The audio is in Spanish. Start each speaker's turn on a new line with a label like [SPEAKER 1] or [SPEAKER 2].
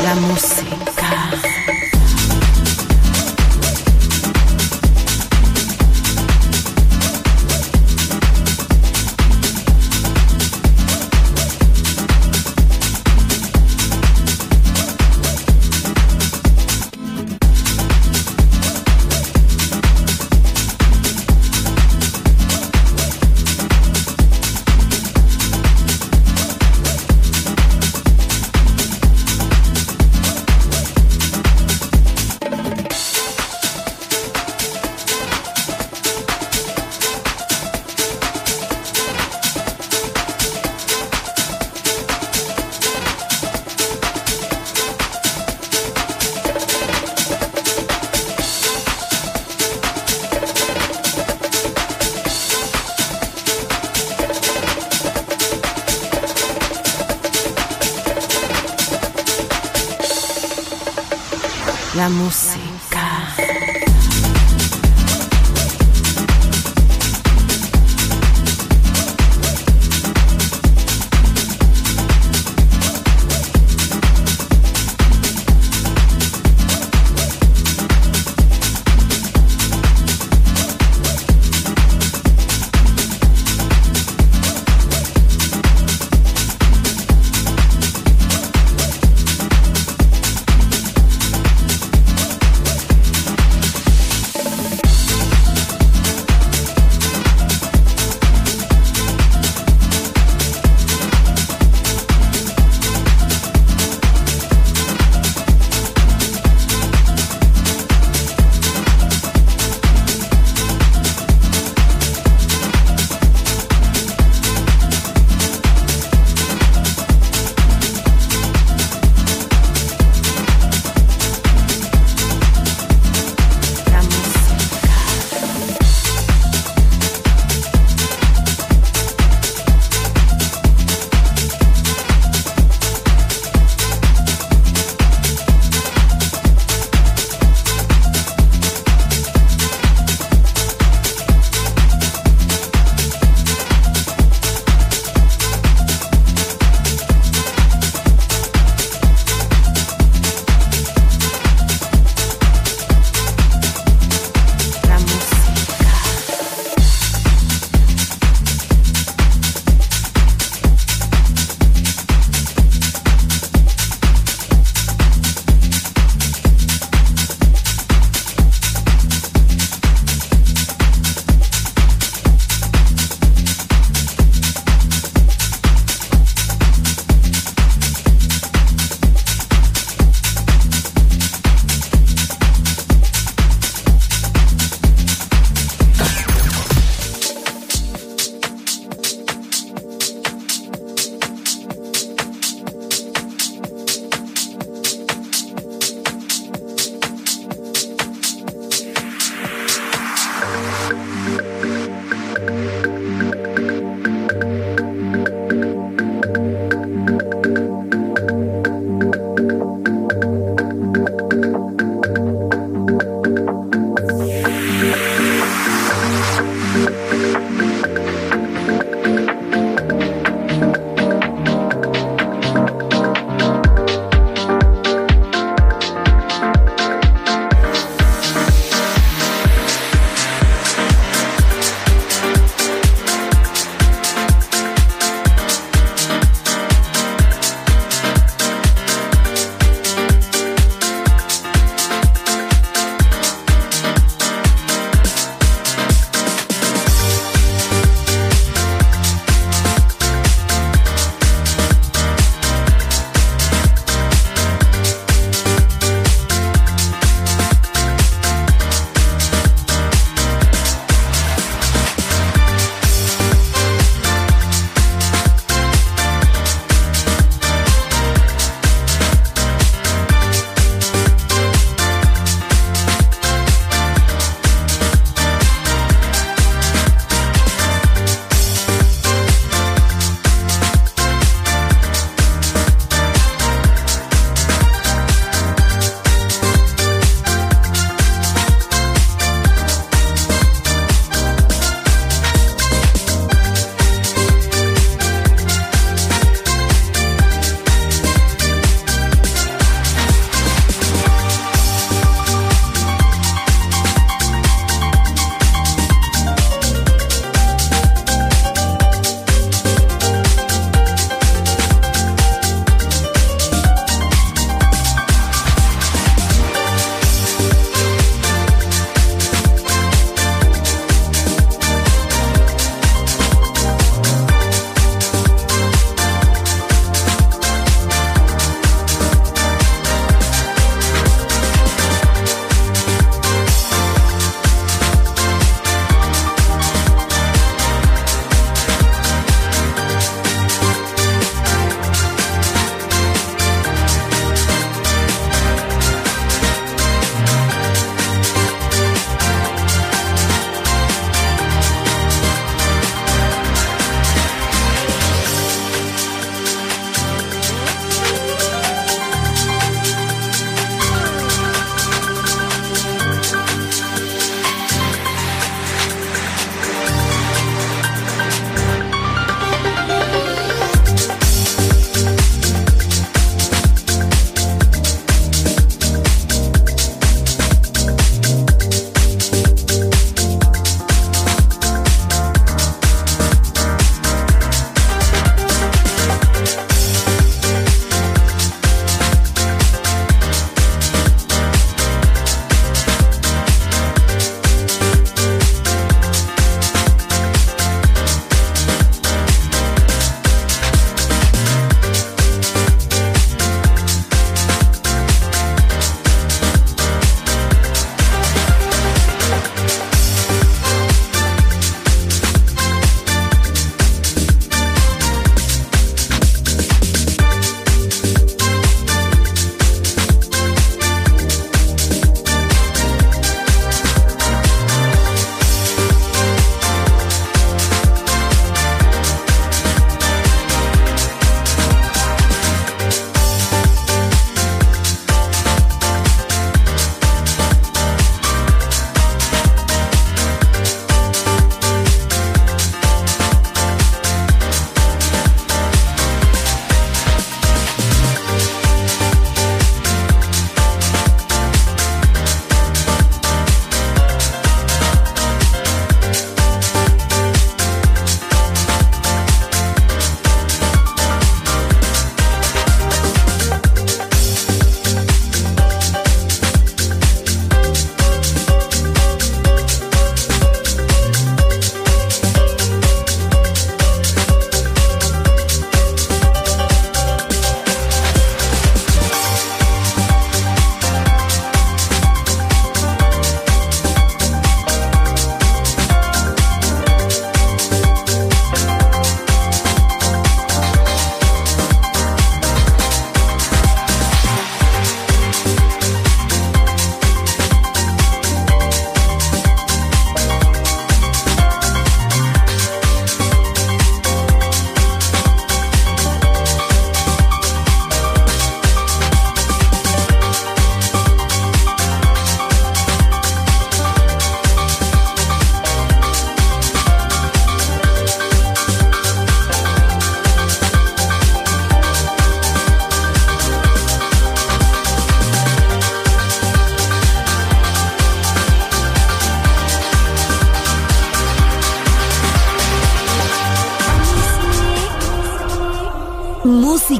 [SPEAKER 1] La música.